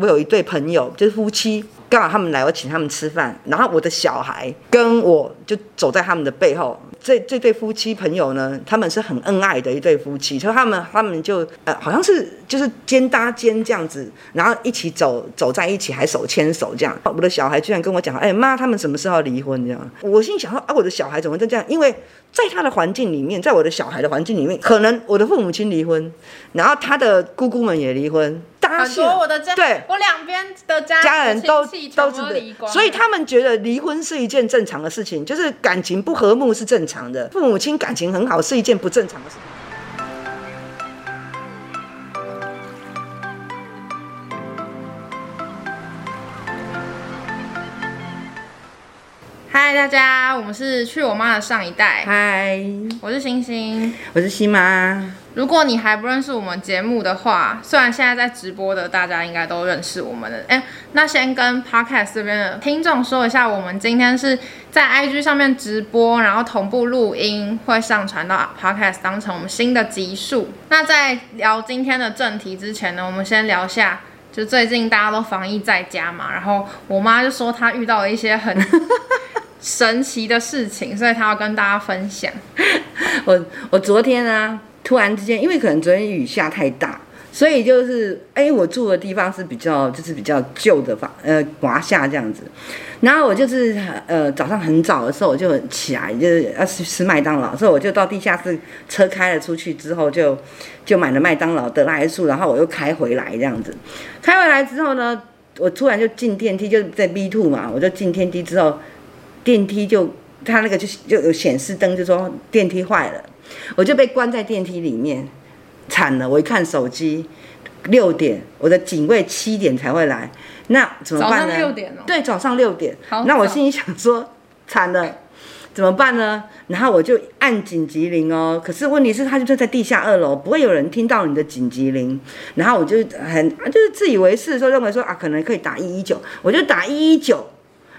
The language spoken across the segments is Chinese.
我有一对朋友，就是夫妻，刚好他们来，我请他们吃饭，然后我的小孩跟我就走在他们的背后。这这对夫妻朋友呢，他们是很恩爱的一对夫妻，所以他们他们就呃好像是就是肩搭肩这样子，然后一起走走在一起，还手牵手这样。我的小孩居然跟我讲，哎妈，他们什么时候离婚这样？我心想说啊，我的小孩怎么就这样？因为在他的环境里面，在我的小孩的环境里面，可能我的父母亲离婚，然后他的姑姑们也离婚。很多我的家，对，我两边的家家人都都是离光，所以他们觉得离婚是一件正常的事情，就是感情不和睦是正常的，父母亲感情很好是一件不正常的事情。嗨，大家，我们是去我妈的上一代。嗨，我是星星，我是西妈。如果你还不认识我们节目的话，虽然现在在直播的大家应该都认识我们的，哎，那先跟 Podcast 这边的听众说一下，我们今天是在 IG 上面直播，然后同步录音，会上传到 Podcast 当成我们新的集数。那在聊今天的正题之前呢，我们先聊一下，就最近大家都防疫在家嘛，然后我妈就说她遇到了一些很。神奇的事情，所以她要跟大家分享。我我昨天啊，突然之间，因为可能昨天雨下太大，所以就是，哎，我住的地方是比较就是比较旧的房，呃，华厦这样子。然后我就是呃早上很早的时候我就起来，就是要去吃麦当劳，所以我就到地下室，车开了出去之后就，就买了麦当劳得来速，然后我又开回来这样子。开回来之后呢，我突然就进电梯，就在 B two 嘛，我就进电梯之后。电梯就它那个就就有显示灯，就说电梯坏了，我就被关在电梯里面，惨了！我一看手机，六点，我的警卫七点才会来，那怎么办呢？早上六点哦。对，早上六点。那我心里想说，惨了，怎么办呢？然后我就按紧急铃哦，可是问题是他就在地下二楼，不会有人听到你的紧急铃。然后我就很就是自以为是说认为说啊，可能可以打一一九，我就打一一九。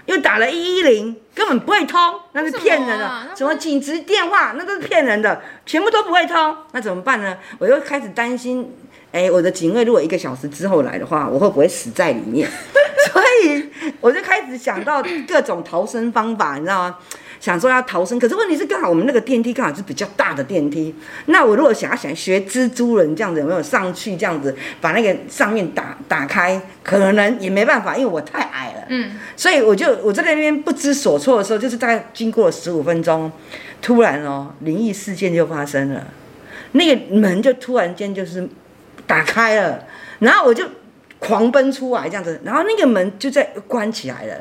又打了一一零，根本不会通，那是骗人的。什么，什么紧急电话，那都是骗人的，全部都不会通。那怎么办呢？我又开始担心，哎，我的警卫如果一个小时之后来的话，我会不会死在里面？所以我就开始想到各种逃生方法，你知道吗？想说要逃生，可是问题是刚好我们那个电梯刚好是比较大的电梯。那我如果想要想学蜘蛛人这样子，有没有上去这样子把那个上面打打开？可能也没办法，因为我太矮了。嗯，所以我就我在那边不知所措的时候，就是大概经过了十五分钟，突然哦，灵异事件就发生了，那个门就突然间就是打开了，然后我就狂奔出来这样子，然后那个门就在关起来了。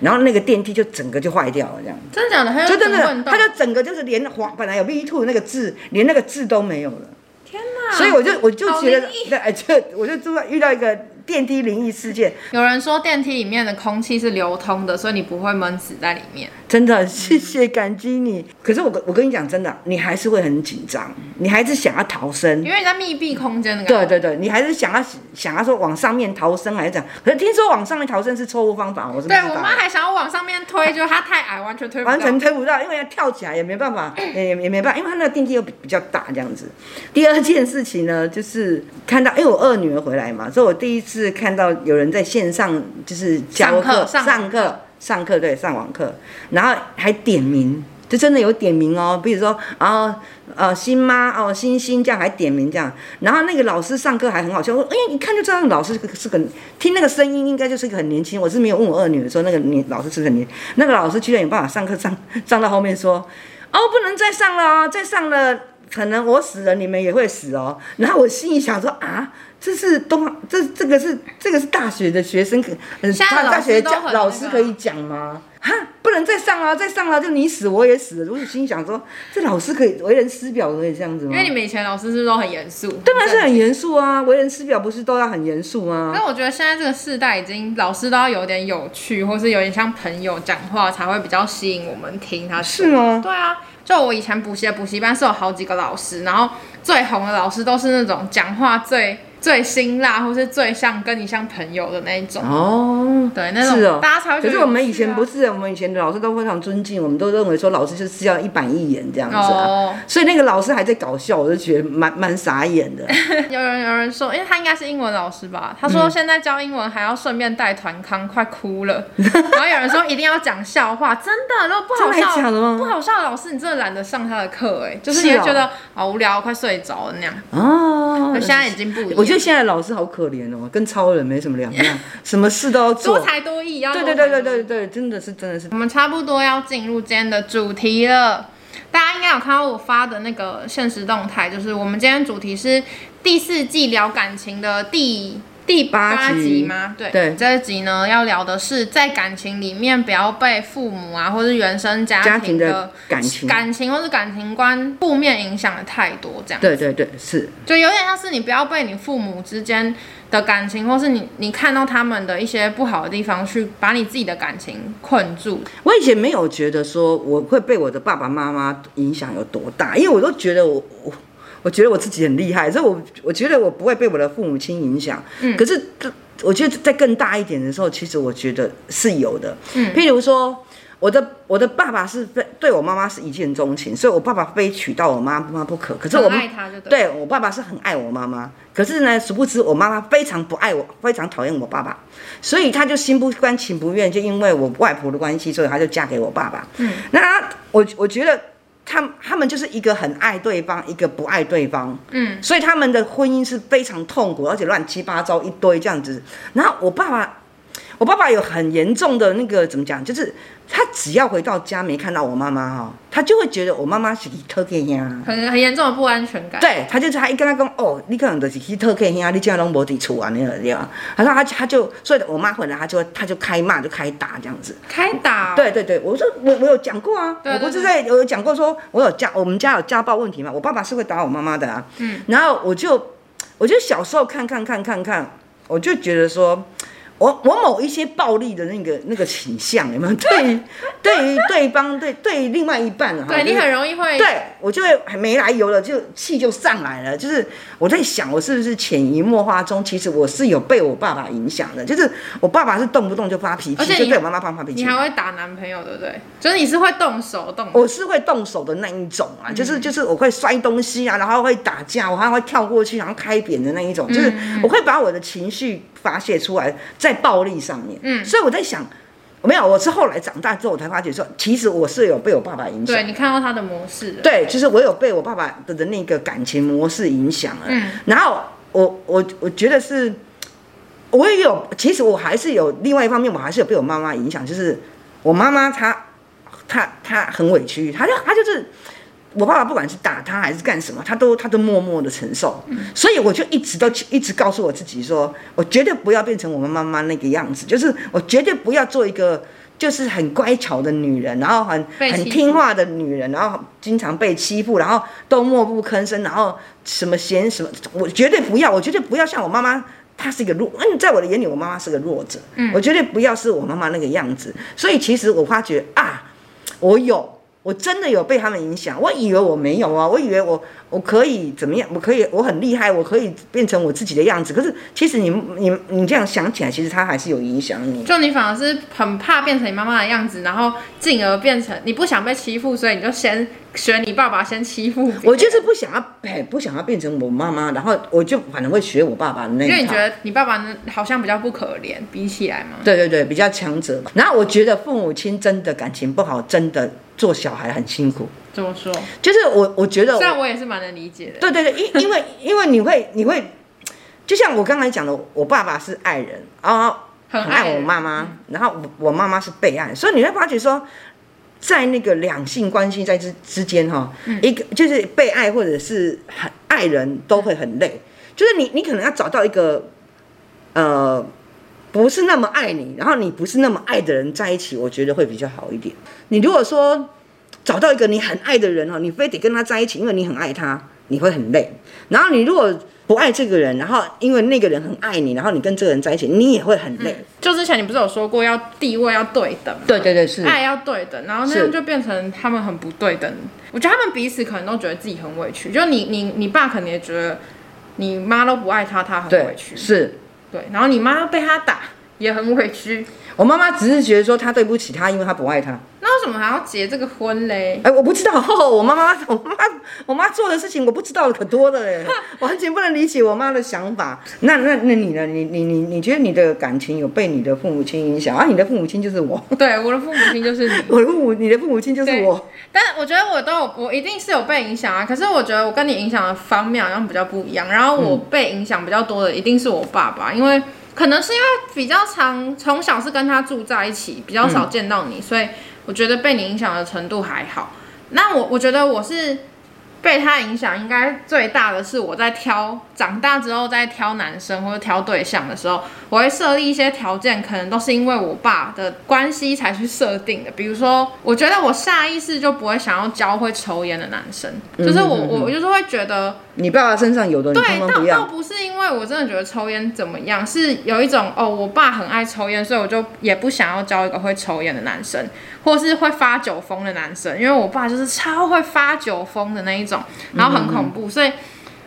然后那个电梯就整个就坏掉了，这样。真的假的？还有就真的，它就整个就是连黄本来有 V two 那个字，连那个字都没有了。天哪！所以我就我就觉得，哎，这我就住遇到一个。电梯灵异事件，有人说电梯里面的空气是流通的，所以你不会闷死在里面。真的，谢谢感激你。可是我我跟你讲真的，你还是会很紧张，你还是想要逃生，因为你在密闭空间的。对对对，你还是想要想要说往上面逃生还是怎样？可是听说往上面逃生是错误方法，我是。对我妈还想要往上面推，就她太矮，完全推不到。完全推不到，因为要跳起来也没办法，也也没办法，因为她那个电梯又比比较大这样子。第二件事情呢，就是看到，因为我二女儿回来嘛，所以我第一次看到有。人在线上就是教课、上课、上课，对，上网课，然后还点名，就真的有点名哦。比如说，然后呃，新妈哦，星星这样还点名这样，然后那个老师上课还很好笑，哎，一看就知道老师是个听那个声音应该就是个很年轻。我是没有问我二女儿说那个年老师是很年，那个老师居然有办法上课上上到后面说，哦，不能再上了哦，再上了可能我死了，你们也会死哦。然后我心里想说啊。这是东，这这个是这个是大学的学生可，他大学教老师可以讲吗？哈，不能再上了，再上了就你死我也死了。我就心想说，这老师可以为人师表可以这样子吗？因为你们以前老师是不是都很严肃？当然是很严肃啊，为人师表不是都要很严肃吗？但我觉得现在这个世代已经老师都要有点有趣，或是有点像朋友讲话才会比较吸引我们听他说。是吗？对啊，就我以前补习的补习班是有好几个老师，然后最红的老师都是那种讲话最。最辛辣，或是最像跟你像朋友的那一种哦，对，那种是哦，大家才会。可是我们以前不是，我们以前的老师都非常尊敬，我们都认为说老师就是要一板一眼这样子啊。哦、所以那个老师还在搞笑，我就觉得蛮蛮傻眼的。有人有人说，因为他应该是英文老师吧？他说现在教英文还要顺便带团康，快哭了。然后有人说一定要讲笑话，真的，如果不好笑不好笑的老师，你真的懒得上他的课哎，就是你会觉得好无聊，快睡着了那样。哦，现在已经不一样。我觉得现在老师好可怜哦，跟超人没什么两样，什么事都要做，多才多艺，要对对对对对对，真的是真的是。我们差不多要进入今天的主题了，大家应该有看到我发的那个现实动态，就是我们今天主题是第四季聊感情的第。第八集吗？对，对，这一集呢要聊的是在感情里面不要被父母啊，或是原生家庭的感情、感情或是感情观负面影响的太多，这样。对对对，是。就有点像是你不要被你父母之间的感情，或是你你看到他们的一些不好的地方，去把你自己的感情困住。我以前没有觉得说我会被我的爸爸妈妈影响有多大，因为我都觉得我我。我觉得我自己很厉害，所以我我觉得我不会被我的父母亲影响。嗯，可是我觉得在更大一点的时候，其实我觉得是有的。嗯，譬如说，我的我的爸爸是非对我妈妈是一见钟情，所以我爸爸非娶到我妈妈不可。可是我爱他就对，对我爸爸是很爱我妈妈，可是呢，殊不知我妈妈非常不爱我，非常讨厌我爸爸，所以他就心不甘情不愿，就因为我外婆的关系，所以他就嫁给我爸爸。嗯，那我我觉得。他他们就是一个很爱对方，一个不爱对方，嗯，所以他们的婚姻是非常痛苦，而且乱七八糟一堆这样子。然后我爸爸。我爸爸有很严重的那个怎么讲，就是他只要回到家没看到我妈妈哈，他就会觉得我妈妈是特给呀，很很严重的不安全感。对，他就是他一跟他讲哦，你可能就是去特给呀，你这样拢无底处啊你个地方。他说他他就，所以我妈回来他就他就开骂就开打这样子。开打？对对对，我说我我有讲过啊，对对对，我不是在我有讲过说我有家我们家有家暴问题嘛，我爸爸是会打我妈妈的啊。嗯。然后我就我就小时候看看看看看，我就觉得说。我我某一些暴力的那个那个倾向有没有？对于对于对方对对于另外一半哈，对你很容易会对我就会没来由的，就气就上来了。就是我在想，我是不是潜移默化中，其实我是有被我爸爸影响的。就是我爸爸是动不动就发脾气，就对我妈妈发发脾气。你还会打男朋友，对不对？就是你是会动手动手，我是会动手的那一种啊。嗯、就是就是我会摔东西啊，然后会打架，我还会跳过去然后开扁的那一种。就是我会把我的情绪发泄出来。在暴力上面，嗯，所以我在想，没有，我是后来长大之后我才发觉说，其实我是有被我爸爸影响。对，你看到他的模式，对，就是我有被我爸爸的的那个感情模式影响了。嗯，然后我我我觉得是，我也有，其实我还是有另外一方面，我还是有被我妈妈影响，就是我妈妈她她她很委屈，她就她就是。我爸爸不管是打他还是干什么，他都他都默默的承受，所以我就一直都一直告诉我自己说，我绝对不要变成我们妈妈那个样子，就是我绝对不要做一个就是很乖巧的女人，然后很很听话的女人，然后经常被欺负，然后都默不吭声，然后什么嫌什么，我绝对不要，我绝对不要像我妈妈，她是一个弱，嗯，在我的眼里，我妈妈是个弱者，我绝对不要是我妈妈那个样子，所以其实我发觉啊，我有。我真的有被他们影响，我以为我没有啊，我以为我我可以怎么样，我可以我很厉害，我可以变成我自己的样子。可是其实你你你这样想起来，其实他还是有影响你。就你反而是很怕变成你妈妈的样子，然后进而变成你不想被欺负，所以你就先学你爸爸先欺负。我就是不想要，哎，不想要变成我妈妈，然后我就反正会学我爸爸的那。因为你觉得你爸爸呢好像比较不可怜，比起来嘛。对对对，比较强者嘛。然后我觉得父母亲真的感情不好，真的。做小孩很辛苦，怎么说？就是我，我觉得，虽然我也是蛮能理解的。对对对，因因为因为你会你会，就像我刚才讲的，我爸爸是爱人，然后很爱我妈妈，嗯、然后我我妈妈是被爱，所以你会发觉说，在那个两性关系在之之间哈，嗯、一个就是被爱或者是很爱人都会很累，就是你你可能要找到一个，呃。不是那么爱你，然后你不是那么爱的人在一起，我觉得会比较好一点。你如果说找到一个你很爱的人哦，你非得跟他在一起，因为你很爱他，你会很累。然后你如果不爱这个人，然后因为那个人很爱你，然后你跟这个人在一起，你也会很累。嗯，就之前你不是有说过要地位要对等？对对对，是爱要对等，然后那样就变成他们很不对等。我觉得他们彼此可能都觉得自己很委屈，就你你你爸可能也觉得。你妈都不爱他，他很委屈。是，对，然后你妈被他打也很委屈。我妈妈只是觉得说她对不起他，因为她不爱他。那为什么还要结这个婚嘞？哎，我不知道，我妈妈，我妈，我妈做的事情我不知道的可多了嘞，完全不能理解我妈的想法。那那那你呢？你你你你觉得你的感情有被你的父母亲影响？啊，你的父母亲就是我。对，我的父母亲就是你。我的父母，你的父母亲就是我。但我觉得我都有，我一定是有被影响啊。可是我觉得我跟你影响的方面好像比较不一样。然后我被影响比较多的一定是我爸爸，因为。可能是因为比较常从小是跟他住在一起，比较少见到你，所以我觉得被你影响的程度还好。那我我觉得我是。被他影响应该最大的是我在挑长大之后在挑男生或者挑对象的时候，我会设立一些条件，可能都是因为我爸的关系才去设定的。比如说，我觉得我下意识就不会想要教会抽烟的男生，就是我我就是会觉得你爸爸身上有的，对，倒倒不是因为我真的觉得抽烟怎么样，是有一种哦，我爸很爱抽烟，所以我就也不想要教一个会抽烟的男生。或是会发酒疯的男生，因为我爸就是超会发酒疯的那一种，然后很恐怖，所以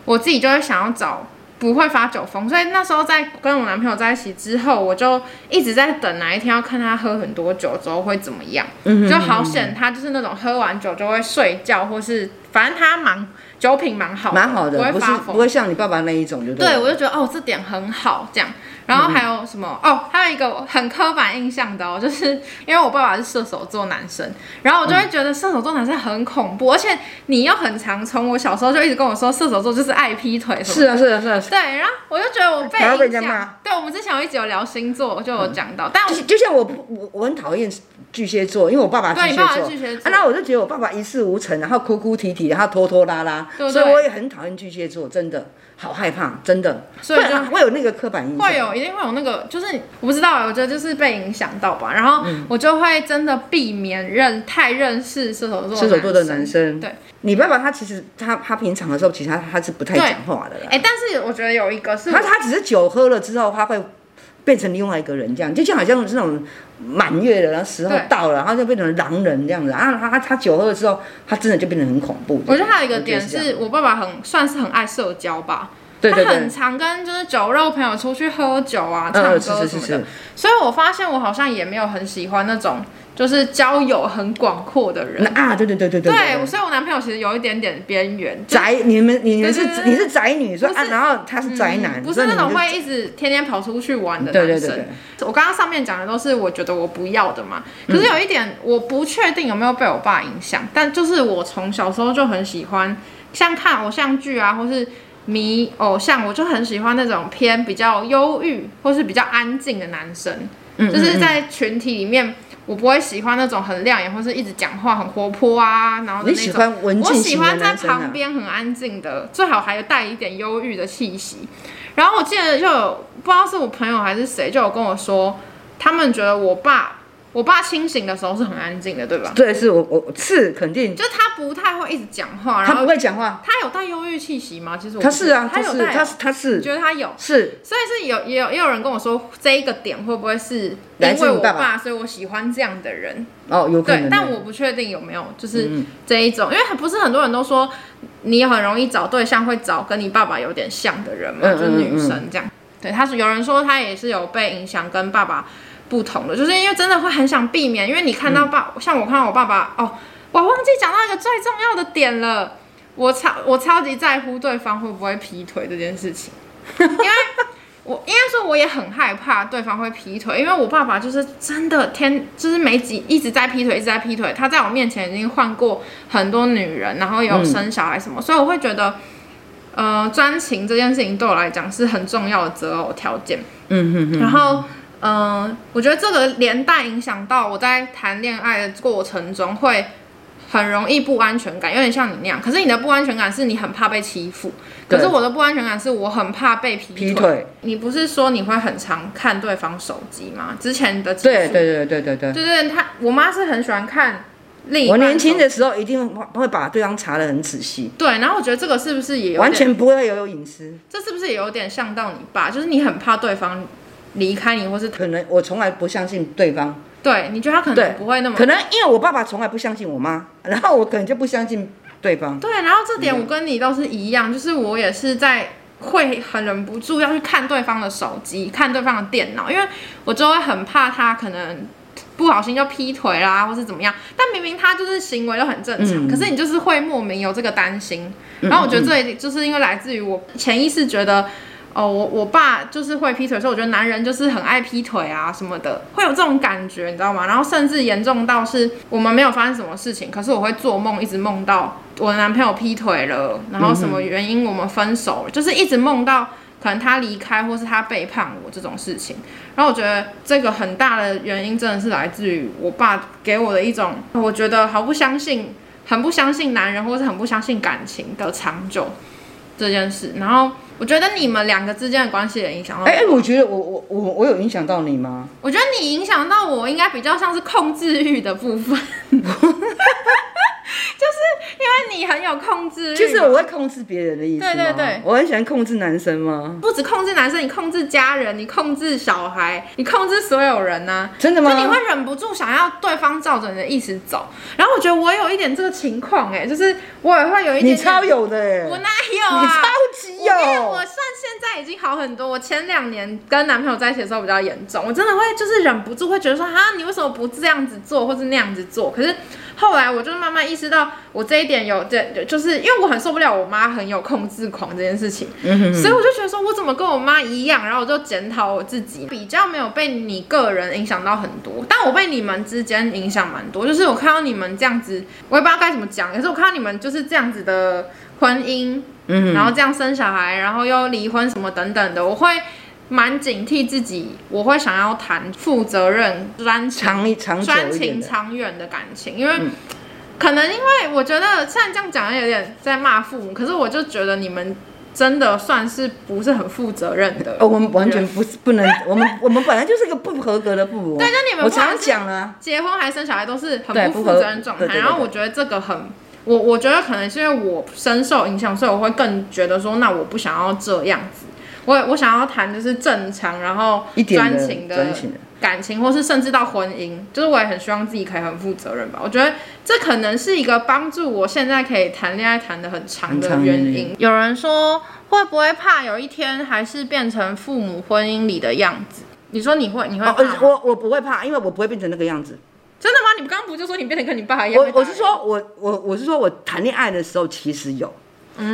我自己就会想要找不会发酒疯。所以那时候在跟我男朋友在一起之后，我就一直在等哪一天要看他喝很多酒之后会怎么样，就好险他就是那种喝完酒就会睡觉，或是反正他蛮酒品蛮好，蛮好的，不会发疯，不会像你爸爸那一种就对。对，我就觉得哦，这点很好，这样。然后还有什么？哦，还有一个很刻板印象的哦，就是因为我爸爸是射手座男生，然后我就会觉得射手座男生很恐怖，而且你又很常从我小时候就一直跟我说射手座就是爱劈腿什么。是啊，是啊，是啊。对，然后我就觉得我被影响。对，我们之前有一直有聊星座，我就有讲到，但我就像我我我很讨厌巨蟹座，因为我爸爸巨蟹座。对，爸爸巨蟹座。那我就觉得我爸爸一事无成，然后哭哭啼啼，然后拖拖拉拉，所以我也很讨厌巨蟹座，真的。好害怕，真的，所以就会有那个刻板印象，会有，一定会有那个，就是我不知道，我觉得就是被影响到吧，然后我就会真的避免认太认识射手座，射手座的男生。对，你爸爸他其实他他平常的时候，其实他他是不太讲话的啦。哎，但是我觉得有一个是，他他只是酒喝了之后，他会。变成另外一个人这样，就像好像是那种满月的时候到了，然后就变成狼人这样子啊。他他他酒喝了之后，他真的就变得很恐怖。我觉得还有一个点是我爸爸很算是很爱社交吧，对对对，他很常跟就是酒肉朋友出去喝酒啊、唱歌什么的。是是是是，所以我发现我好像也没有很喜欢那种。就是交友很广阔的人啊，对对对对对。对，所以我男朋友其实有一点点边缘宅。你们你们是你是宅女，说啊，然后他是宅男，不是那种会一直天天跑出去玩的男生。我刚刚上面讲的都是我觉得我不要的嘛。可是有一点我不确定有没有被我爸影响，但就是我从小时候就很喜欢，像看偶像剧啊，或是迷偶像，我就很喜欢那种偏比较忧郁或是比较安静的男生，就是在群体里面。我不会喜欢那种很亮眼或是一直讲话很活泼啊，然后的那种。我喜欢在旁边很安静的，最好还有带一点忧郁的气息。然后我记得就有不知道是我朋友还是谁，就有跟我说，他们觉得我爸。我爸清醒的时候是很安静的，对吧？对，是我我是肯定，就是他不太会一直讲话，然他不会讲话。他有带忧郁气息吗？其实我他是啊，他有带，他是他是，觉得他有是，所以是有也有也有人跟我说，这一个点会不会是因为我爸，所以我喜欢这样的人哦，有可能，但我不确定有没有就是这一种，因为不是很多人都说你很容易找对象会找跟你爸爸有点像的人嘛，就是女生这样。对，他是有人说他也是有被影响，跟爸爸。不同的，就是因为真的会很想避免，因为你看到爸，嗯、像我看到我爸爸哦，我忘记讲到一个最重要的点了，我超我超级在乎对方会不会劈腿这件事情，因为我应该说我也很害怕对方会劈腿，因为我爸爸就是真的天就是没几一直在劈腿，一直在劈腿，他在我面前已经换过很多女人，然后也有生小孩什么，嗯、所以我会觉得，呃，专情这件事情对我来讲是很重要的择偶条件，嗯哼哼，然后。嗯，我觉得这个连带影响到我在谈恋爱的过程中会很容易不安全感，有点像你那样。可是你的不安全感是你很怕被欺负，可是我的不安全感是我很怕被劈腿。劈腿。你不是说你会很常看对方手机吗？之前的对对对对对对，就是他，我妈是很喜欢看另一。我年轻的时候一定会把对方查的很仔细。对，然后我觉得这个是不是也有完全不会有隐私？这是不是也有点像到你爸？就是你很怕对方。离开你，或是可能我从来不相信对方。对，你觉得他可能不会那么？可能因为我爸爸从来不相信我妈，然后我可能就不相信对方。对，然后这点我跟你倒是一样，就是我也是在会很忍不住要去看对方的手机，看对方的电脑，因为我就会很怕他可能不小心就劈腿啦，或是怎么样。但明明他就是行为都很正常，嗯、可是你就是会莫名有这个担心。然后我觉得这就是因为来自于我潜意识觉得。哦，我我爸就是会劈腿，所以我觉得男人就是很爱劈腿啊什么的，会有这种感觉，你知道吗？然后甚至严重到是我们没有发生什么事情，可是我会做梦，一直梦到我的男朋友劈腿了，然后什么原因我们分手了，就是一直梦到可能他离开或是他背叛我这种事情。然后我觉得这个很大的原因真的是来自于我爸给我的一种，我觉得毫不相信，很不相信男人，或是很不相信感情的长久这件事，然后。我觉得你们两个之间的关系也影响到。哎哎，我觉得我我我我有影响到你吗？我觉得你影响到我，应该比较像是控制欲的部分。就是因为你很有控制欲，就是我会控制别人的意思。对对对，我很喜欢控制男生吗？不止控制男生，你控制家人，你控制小孩，你控制所有人呢、啊？真的吗？就你会忍不住想要对方照着你的意思走。然后我觉得我有一点这个情况，哎，就是我也会有一点，超有的哎！我哪有啊？你超级有。我，我算现在已经好很多。我前两年跟男朋友在一起的时候比较严重，我真的会就是忍不住会觉得说，啊，你为什么不这样子做，或是那样子做？可是。后来我就慢慢意识到，我这一点有这，就是因为我很受不了我妈很有控制狂这件事情，嗯、所以我就觉得说，我怎么跟我妈一样？然后我就检讨我自己，比较没有被你个人影响到很多，但我被你们之间影响蛮多。就是我看到你们这样子，我也不知道该怎么讲，可是我看到你们就是这样子的婚姻，嗯，然后这样生小孩，然后又离婚什么等等的，我会。蛮警惕自己，我会想要谈负责任、专情、专情长远的感情，因为、嗯、可能因为我觉得虽然这样讲有点在骂父母，可是我就觉得你们真的算是不是很负责任的。哦，我们完全不是不能，我们我们本来就是个不合格的父母。对，就你们我常讲了，结婚还生小孩都是很不负责任状态。然后我觉得这个很，我我觉得可能是因为我深受影响，所以我会更觉得说，那我不想要这样子。我我想要谈就是正常，然后专情的感情，或是甚至到婚姻，就是我也很希望自己可以很负责任吧。我觉得这可能是一个帮助我现在可以谈恋爱谈的很长的原因。有人说会不会怕有一天还是变成父母婚姻里的样子？你说你会你会怕吗？我我不会怕，因为我不会变成那个样子。真的吗？你刚刚不就说你变成跟你爸一样？我我是说我我我是说我谈恋爱的时候其实有。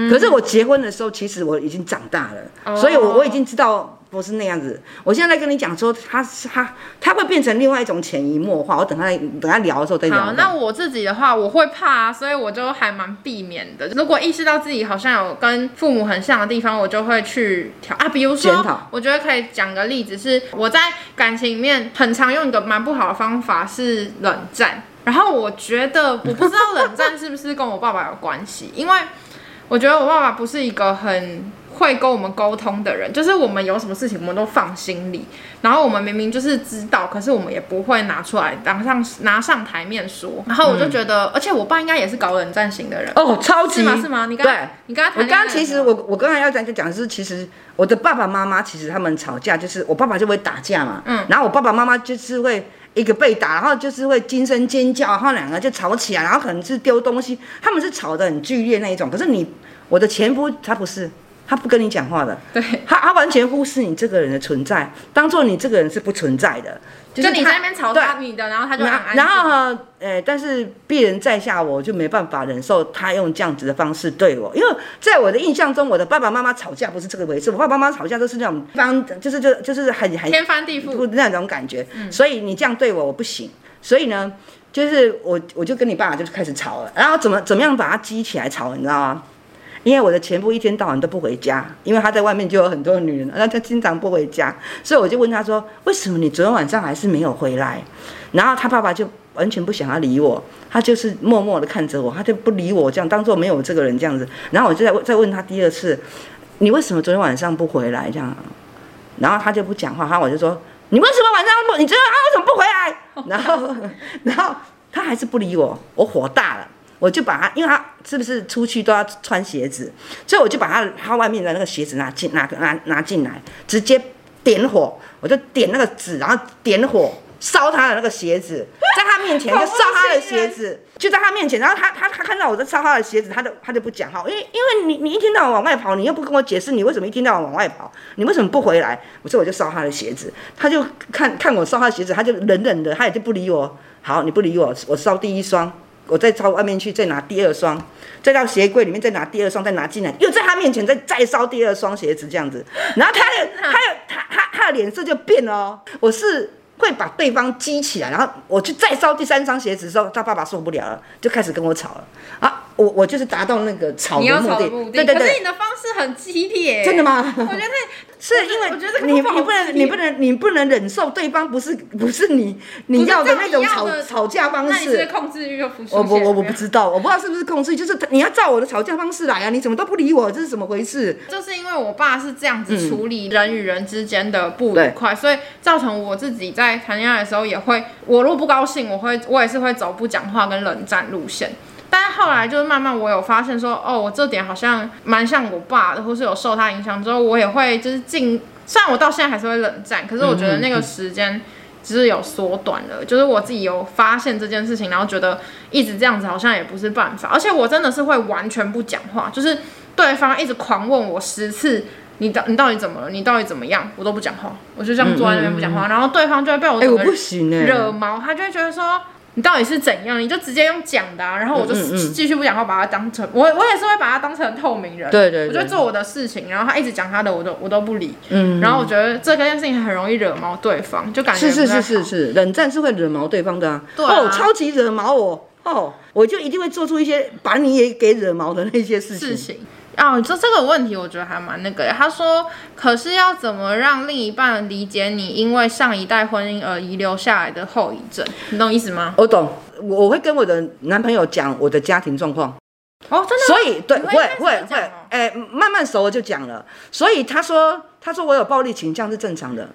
可是我结婚的时候，其实我已经长大了，嗯、所以我我已经知道不是那样子。我现在在跟你讲说，他他他会变成另外一种潜移默化。我等他等他聊的时候再聊。好，那我自己的话，我会怕，所以我就还蛮避免的。如果意识到自己好像有跟父母很像的地方，我就会去调啊。比如说，我觉得可以讲个例子，是我在感情里面很常用一个蛮不好的方法是冷战。然后我觉得我不知道冷战是不是跟我爸爸有关系，因为。我觉得我爸爸不是一个很会跟我们沟通的人，就是我们有什么事情我们都放心里，然后我们明明就是知道，可是我们也不会拿出来当上拿上台面说。然后我就觉得，嗯、而且我爸应该也是搞冷战型的人哦，超级是吗？是吗？你刚对你刚刚我刚刚其实我我刚才要讲就讲的是，其实我的爸爸妈妈其实他们吵架就是我爸爸就会打架嘛，嗯，然后我爸爸妈妈就是会。一个被打，然后就是会惊声尖叫，然后两个就吵起来，然后可能是丢东西，他们是吵得很剧烈那一种。可是你，我的前夫他不是，他不跟你讲话的，对，他他完全忽视你这个人的存在，当做你这个人是不存在的。就你在那边吵他你的，然后他就很安。然后呢，呃，但是鄙人在下，我就没办法忍受他用这样子的方式对我，因为在我的印象中，我的爸爸妈妈吵架不是这个回事，我爸爸妈妈吵架都是那种方，就是就就是很很天翻地覆那种感觉。所以你这样对我，我不行。所以呢，就是我我就跟你爸爸就开始吵了，然后怎么怎么样把他激起来吵，你知道吗？因为我的前夫一天到晚都不回家，因为他在外面就有很多女人，然后他经常不回家，所以我就问他说：“为什么你昨天晚上还是没有回来？”然后他爸爸就完全不想要理我，他就是默默的看着我，他就不理我，这样当做没有这个人这样子。然后我就再再问他第二次：“你为什么昨天晚上不回来？”这样，然后他就不讲话，然后我就说：“你为什么晚上不？你知道他为什么不回来？”然后，然后他还是不理我，我火大了。我就把他，因为他是不是出去都要穿鞋子，所以我就把他他外面的那个鞋子拿进拿拿拿进来，直接点火，我就点那个纸，然后点火烧他的那个鞋子，在他面前就烧他的鞋子，就在他面前，然后他他他看到我在烧他的鞋子，他就他就不讲话，因为因为你你一天到晚往外跑，你又不跟我解释你为什么一天到晚往外跑，你为什么不回来？我说我就烧他的鞋子，他就看看我烧他的鞋子，他就冷冷的，他也就不理我。好，你不理我，我烧第一双，我再朝外面去再拿第二双，再到鞋柜里面再拿第二双，再拿进来，又在他面前再再烧第二双鞋子这样子，然后他的他的他他他的脸色就变了哦，我是。会把对方激起来，然后我去再烧第三双鞋子的时候，他爸爸受不了了，就开始跟我吵了啊！我我就是达到那个吵的目的，对对对。可是你的方式很激烈，真的吗？我觉得 是因为你你不能你不能你不能忍受对方不是不是你你要的那种吵吵架方式。那你是控制欲又不我我我不知道，我不知道是不是控制，就是你要照我的吵架方式来啊！你怎么都不理我，这是怎么回事？就是因为我爸是这样子处理人与人之间的不愉快，所以造成我自己在谈恋爱的时候也会，我如果不高兴，我会我也是会走不讲话跟冷战路线。但是后来就是慢慢，我有发现说，哦，我这点好像蛮像我爸的，或是有受他影响之后，我也会就是进。虽然我到现在还是会冷战，可是我觉得那个时间只是有缩短了。就是我自己有发现这件事情，然后觉得一直这样子好像也不是办法。而且我真的是会完全不讲话，就是对方一直狂问我十次，你到你到底怎么了？你到底怎么样？我都不讲话，我就这样坐在那边不讲话，然后对方就会被我惹毛，他就会觉得说。你到底是怎样？你就直接用讲的啊，然后我就继续不讲话，把它当成我，我也是会把它当成透明人。对对，对，我就做我的事情，然后他一直讲他的，我都我都不理。嗯，然后我觉得这个件事情很容易惹毛对方，就感觉是是是是是，冷战是会惹毛对方的啊。对啊，哦，超级惹毛我哦，我就一定会做出一些把你也给惹毛的那些事情。事情哦，这这个问题我觉得还蛮那个。他说，可是要怎么让另一半理解你因为上一代婚姻而遗留下来的后遗症？你懂意思吗？我懂，我会跟我的男朋友讲我的家庭状况。哦，真的？所以对，会会会，哎，慢慢熟了就讲了。所以他说，他说我有暴力倾向是正常的。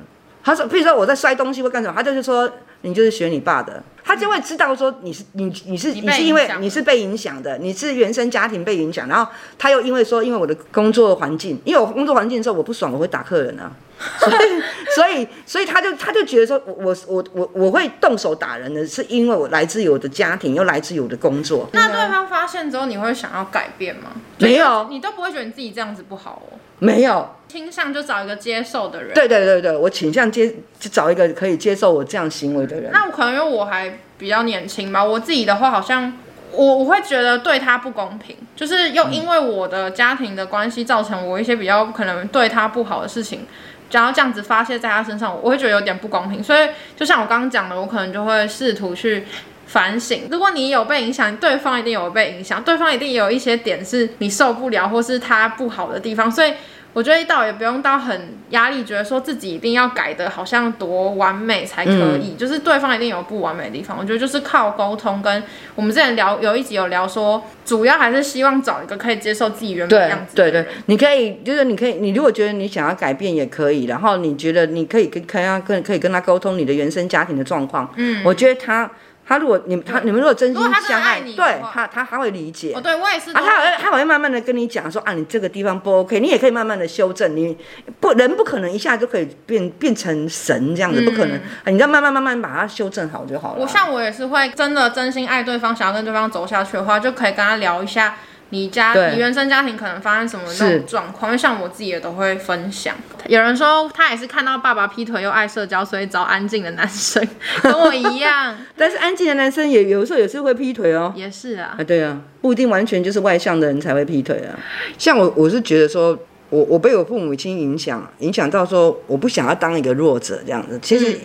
他说，比如说我在摔东西或干什么，他就是说你就是学你爸的。他就会知道说你是你你是你是因为你是被影响的，你是原生家庭被影响，然后他又因为说因为我的工作环境，因为我工作环境的时候我不爽，我会打客人啊，所以所以所以他就他就觉得说我我我我我会动手打人的是因为我来自于我的家庭，又来自于我的工作。那对方发现之后，你会想要改变吗？没有，你都不会觉得你自己这样子不好哦。没有。倾向就找一个接受的人。对对对对，我倾向接就找一个可以接受我这样行为的人。那我可能因为我还比较年轻吧，我自己的话好像我我会觉得对他不公平，就是又因为我的家庭的关系造成我一些比较可能对他不好的事情，然后这样子发泄在他身上，我会觉得有点不公平。所以就像我刚刚讲的，我可能就会试图去反省。如果你有被影响，对方一定有被影响，对方一定有一些点是你受不了或是他不好的地方，所以。我觉得倒也不用到很压力，觉得说自己一定要改的好像多完美才可以，嗯、就是对方一定有不完美的地方。我觉得就是靠沟通，跟我们之前聊有一集有聊说，主要还是希望找一个可以接受自己原本样子的。对对对，你可以就是你可以，你如果觉得你想要改变也可以，然后你觉得你可以跟跟他跟可以跟他沟通你的原生家庭的状况。嗯，我觉得他。他如果你他你们如果真心相爱，对他他他会理解。哦，对我也是。啊，他会他会慢慢的跟你讲说啊，你这个地方不 OK，你也可以慢慢的修正。你不人不可能一下就可以变变成神这样子，不可能。你要慢慢慢慢把它修正好就好了。我像我也是会真的真心爱对方，想要跟对方走下去的话，就可以跟他聊一下。你家你原生家庭可能发生什么那种状况？因为像我自己也都会分享。有人说他也是看到爸爸劈腿又爱社交，所以找安静的男生，跟我一样。但是安静的男生也有时候也是会劈腿哦。也是啊。啊，对啊，不一定完全就是外向的人才会劈腿啊。像我，我是觉得说，我我被我父母亲影响，影响到说我不想要当一个弱者这样子。其实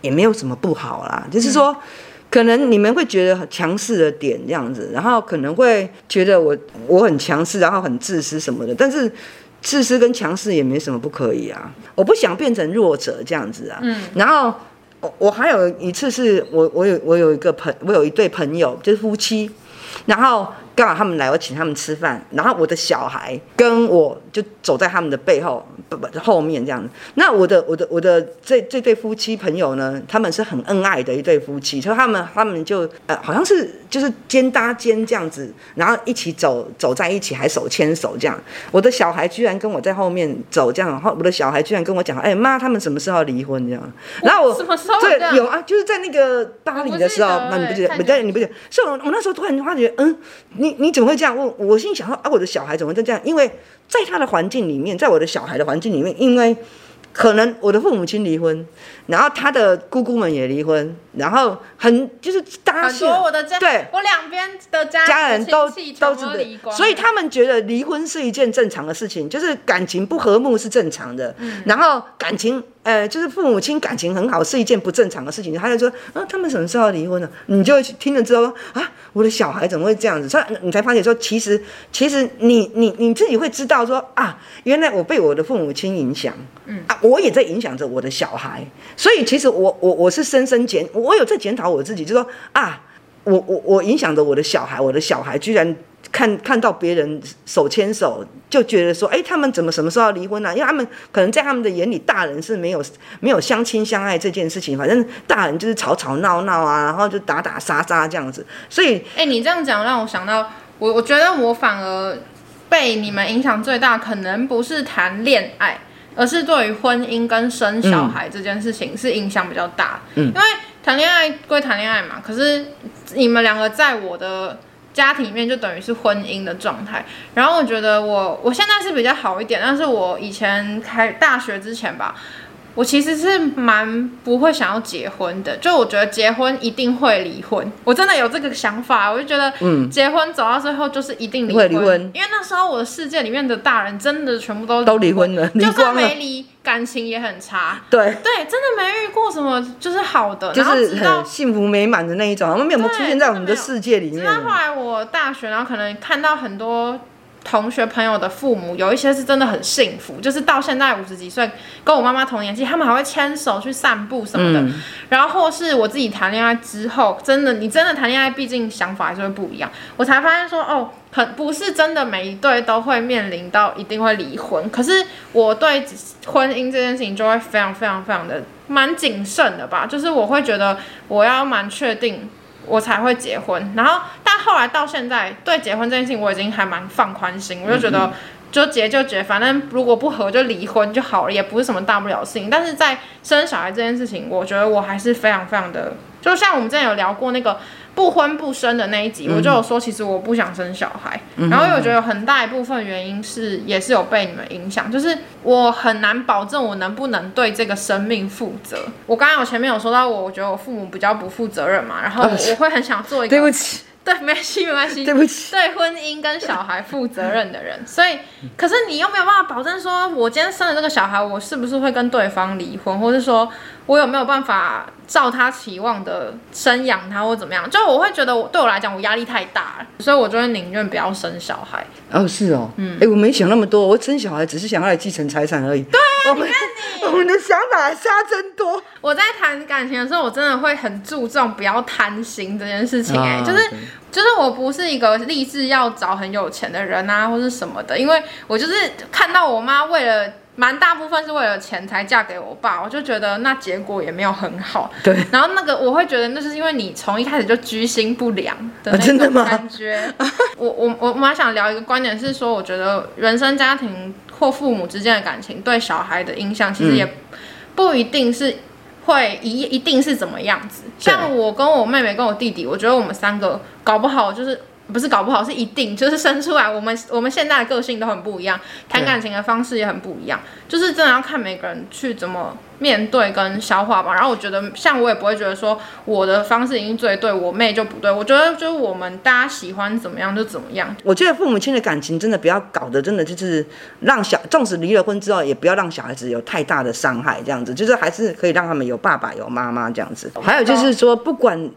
也没有什么不好啦，嗯、就是说。可能你们会觉得很强势的点这样子，然后可能会觉得我我很强势，然后很自私什么的。但是自私跟强势也没什么不可以啊。我不想变成弱者这样子啊。嗯。然后我我还有一次是我我有我有一个朋我有一对朋友就是夫妻，然后。刚好他们来，我请他们吃饭，然后我的小孩跟我就走在他们的背后不不后面这样子。那我的我的我的这这对夫妻朋友呢，他们是很恩爱的一对夫妻，所以他们他们就呃好像是就是肩搭肩这样子，然后一起走走在一起，还手牵手这样。我的小孩居然跟我在后面走这样，后我的小孩居然跟我讲，哎妈，他们什么时候要离婚这样？然后我什么时候对有啊，就是在那个巴黎的时候，那你不记得？不对，你不记得？所以我我那时候突然发觉，嗯，你你怎么会这样问？我心想说啊，我的小孩怎么会这样？因为在他的环境里面，在我的小孩的环境里面，因为可能我的父母亲离婚，然后他的姑姑们也离婚，然后很就是大家很多我的家对，我两边的家家人都都是的，所以他们觉得离婚是一件正常的事情，就是感情不和睦是正常的，嗯、然后感情。呃，就是父母亲感情很好是一件不正常的事情，他就说，啊，他们什么时候离婚呢？你就听了之后啊，我的小孩怎么会这样子？所以你才发现说，其实其实你你你自己会知道说啊，原来我被我的父母亲影响，嗯。啊，我也在影响着我的小孩，所以其实我我我是深深检，我有在检讨我自己，就说啊，我我我影响着我的小孩，我的小孩居然。看看到别人手牵手，就觉得说，哎，他们怎么什么时候要离婚呢？啊？因为他们可能在他们的眼里，大人是没有没有相亲相爱这件事情，反正大人就是吵吵闹闹啊，然后就打打杀杀这样子。所以，哎，你这样讲让我想到，我我觉得我反而被你们影响最大，可能不是谈恋爱，而是对于婚姻跟生小孩这件事情是影响比较大。嗯，因为谈恋爱归谈恋爱嘛，可是你们两个在我的。家庭里面就等于是婚姻的状态，然后我觉得我我现在是比较好一点，但是我以前开大学之前吧，我其实是蛮不会想要结婚的，就我觉得结婚一定会离婚，我真的有这个想法，我就觉得，嗯，结婚走到最后就是一定离婚，离婚，因为那时候我的世界里面的大人真的全部都都离婚了，就算没离。感情也很差，对。对，真的没遇过什么就是好的，就是很幸福美满的那一种，他们没有出现在我们的世界里面。那后来我大学，然后可能看到很多同学朋友的父母，有一些是真的很幸福，就是到现在五十几岁，跟我妈妈同年纪，他们还会牵手去散步什么的。嗯、然后或是我自己谈恋爱之后，真的，你真的谈恋爱，毕竟想法还是会不一样。我才发现说，哦。很不是真的，每一对都会面临到一定会离婚。可是我对婚姻这件事情就会非常非常非常的蛮谨慎的吧，就是我会觉得我要蛮确定我才会结婚。然后但后来到现在对结婚这件事情我已经还蛮放宽心，我就觉得就结就结，反正如果不合就离婚就好了，也不是什么大不了的事情。但是在生小孩这件事情，我觉得我还是非常非常的，就像我们之前有聊过那个。不婚不生的那一集，我就有说，其实我不想生小孩。嗯、然后我觉得有很大一部分原因是，也是有被你们影响，就是我很难保证我能不能对这个生命负责。我刚刚我前面有说到，我我觉得我父母比较不负责任嘛，然后我会很想做一个，对不起。对，没关系，没关系。对不起。对婚姻跟小孩负责任的人，所以，可是你又没有办法保证说，我今天生了这个小孩，我是不是会跟对方离婚，或是说我有没有办法照他期望的生养他，或怎么样？就我会觉得，我对我来讲，我压力太大了，所以我就会宁愿不要生小孩。哦，是哦，嗯，哎，我没想那么多，我生小孩只是想要来继承财产而已。对啊，我们你看你，我们的想法还差真多。我在谈感情的时候，我真的会很注重不要贪心这件事情，欸，哎，啊，就是。就是我不是一个立志要找很有钱的人啊，或是什么的，因为我就是看到我妈为了蛮大部分是为了钱才嫁给我爸，我就觉得那结果也没有很好。对。然后那个我会觉得那是因为你从一开始就居心不良的那种感觉。啊、我我我蛮想聊一个观点是说，我觉得原生家庭或父母之间的感情对小孩的影响，其实也不一定是。会一一定是怎么样子？像我跟我妹妹跟我弟弟，我觉得我们三个搞不好就是。不是搞不好，是一定就是生出来，我们 我们现在的个性都很不一样，谈感情的方式也很不一样，就是真的要看每个人去怎么面对跟消化吧。然后我觉得，像我也不会觉得说我的方式已经最对，我妹就不对。我觉得就是我们大家喜欢怎么样就怎么样。我觉得父母亲的感情真的不要搞得真的就是让小，纵使离了婚之后，也不要让小孩子有太大的伤害，这样子就是还是可以让他们有爸爸有妈妈这样子。还有就是说，不管。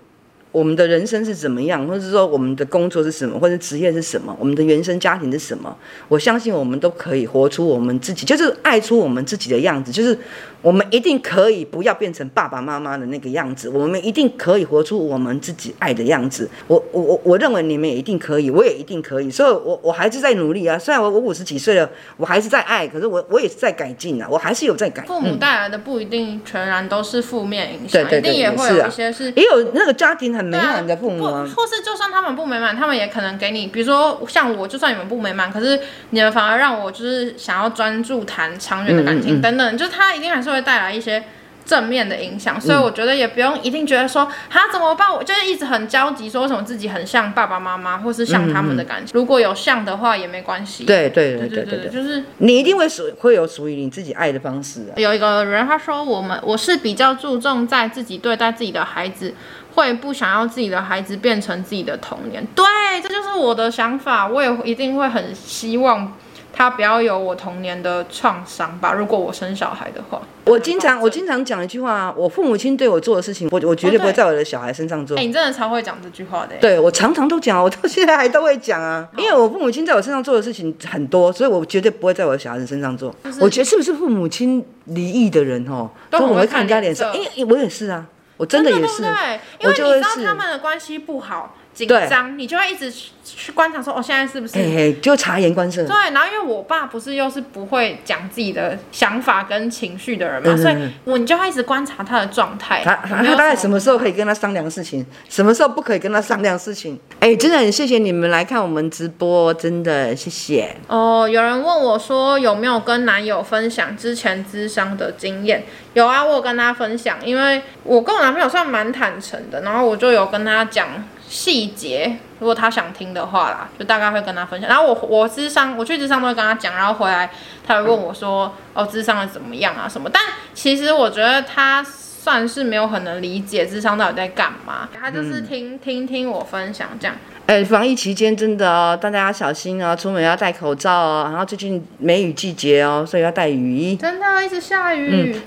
我们的人生是怎么样，或者是说我们的工作是什么，或者职业是什么，我们的原生家庭是什么，我相信我们都可以活出我们自己，就是爱出我们自己的样子，就是我们一定可以不要变成爸爸妈妈的那个样子，我们一定可以活出我们自己爱的样子。我我我我认为你们也一定可以，我也一定可以，所以我我还是在努力啊。虽然我我五十几岁了，我还是在爱，可是我我也是在改进啊，我还是有在改。父母带来的不一定全然都是负面影响，嗯、一定也会有一些是，也有那个家庭很美满的父母。或是就算他们不美满，他们也可能给你，比如说像我，就算你们不美满，可是你们反而让我就是想要专注谈长远的感情等等，就是他一定还是会带来一些正面的影响。所以我觉得也不用一定觉得说他怎么办，我就是一直很焦急，说为什么自己很像爸爸妈妈，或是像他们的感情。嗯、如果有像的话也没关系。对对对对对对，就是你一定会属会有属于你自己爱的方式啊。有一个人他说，我们我是比较注重在自己对待自己的孩子。会不想要自己的孩子变成自己的童年，对，这就是我的想法。我也一定会很希望他不要有我童年的创伤吧。如果我生小孩的话，我经常我经常讲一句话，我父母亲对我做的事情，我我绝对不会在我的小孩身上做。哎、哦，你真的超会讲这句话的。对，我常常都讲，我到现在还都会讲啊。因为我父母亲在我身上做的事情很多，所以我绝对不会在我的小孩子身上做。就是、我觉得是不是父母亲离异的人哦，都很会看人家脸色。因为，我也是啊。我真的也是，因为你知道他们的关系不好，紧张，你就会一直去观察说，哦，现在是不是？嘿嘿，就察言观色。对，然后因为我爸不是又是不会讲自己的想法跟情绪的人嘛，嗯、所以我你就会一直观察他的状态。他他大概什么时候可以跟他商量事情，什么时候不可以跟他商量事情？哎，真的很谢谢你们来看我们直播，真的谢谢。哦，有人问我说有没有跟男友分享之前咨商的经验？有啊，我有跟他分享，因为我跟我男朋友算蛮坦诚的，然后我就有跟他讲细节，如果他想听的话啦，就大概会跟他分享。然后我我智商，我去智商都会跟他讲，然后回来他会问我说，哦，智商的怎么样啊什么？但其实我觉得他算是没有很能理解智商到底在干嘛，他就是听、嗯、听听我分享这样。哎、欸，防疫期间真的哦，大家要小心哦，出门要戴口罩哦，然后最近梅雨季节哦，所以要带雨衣。真的，一直下雨。嗯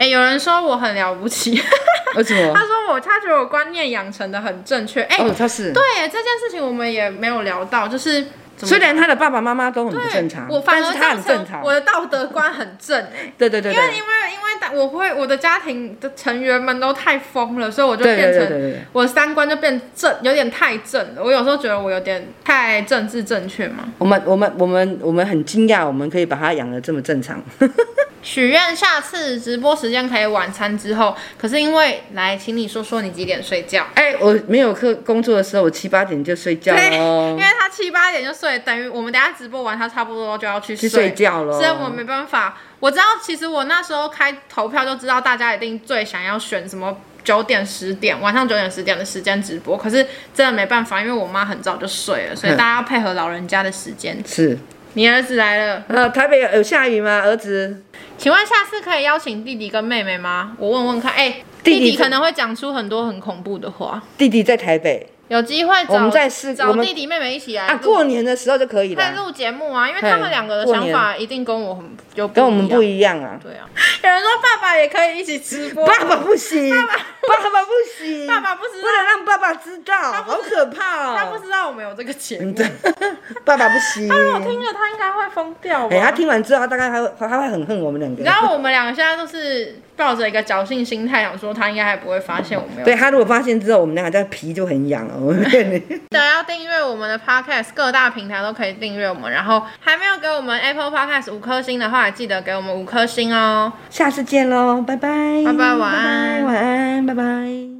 哎、欸，有人说我很了不起，为什么？他说我，他觉得我观念养成的很正确。哎、欸，哦，他是。对，这件事情我们也没有聊到，就是虽然他的爸爸妈妈都很不正常，我反而他很正常，我的道德观很正。哎，对对对，对，因为因为因为我会我的家庭的成员们都太疯了，所以我就变成我的三观就变正，有点太正了。我有时候觉得我有点太政治正确嘛。我们我们我们我们很惊讶，我们可以把他养的这么正常。许愿下次直播时间可以晚餐之后，可是因为来，请你说说你几点睡觉？哎、欸，我没有课工作的时候，我七八点就睡觉哦。因为他七八点就睡，等于我们等下直播完，他差不多就要去睡，去睡觉了。所以我没办法。我知道，其实我那时候开投票就知道，大家一定最想要选什么九点十点，晚上九点十点的时间直播。可是真的没办法，因为我妈很早就睡了，所以大家要配合老人家的时间。是。你儿子来了。呃，台北有下雨吗？儿子，请问下次可以邀请弟弟跟妹妹吗？我问问看。哎、欸，弟弟可能会讲出很多很恐怖的话。弟弟在台北。有机会找，我们再试找弟弟妹妹一起来啊，过年的时候就可以了。在录节目啊，因为他们两个的想法一定跟我很有跟我们不一样啊。对啊，有人说爸爸也可以一起直播，爸爸不行，爸爸不行，爸爸不知道，不能让爸爸知道，好可怕哦。他不知道我们有这个节目，爸爸不行。他如果听了，他应该会疯掉。哎，他听完之后，他大概他会他会很恨我们两个。然后我们两个现在都是抱着一个侥幸心态，想说他应该还不会发现我们有。对，他如果发现之后，我们两个在皮就很痒了。我记得要订阅我们的 Podcast，各大平台都可以订阅我们。然后还没有给我们 Apple Podcast 五颗星的话，记得给我们五颗星哦。下次见喽，拜拜，拜拜，晚安，晚安，拜拜。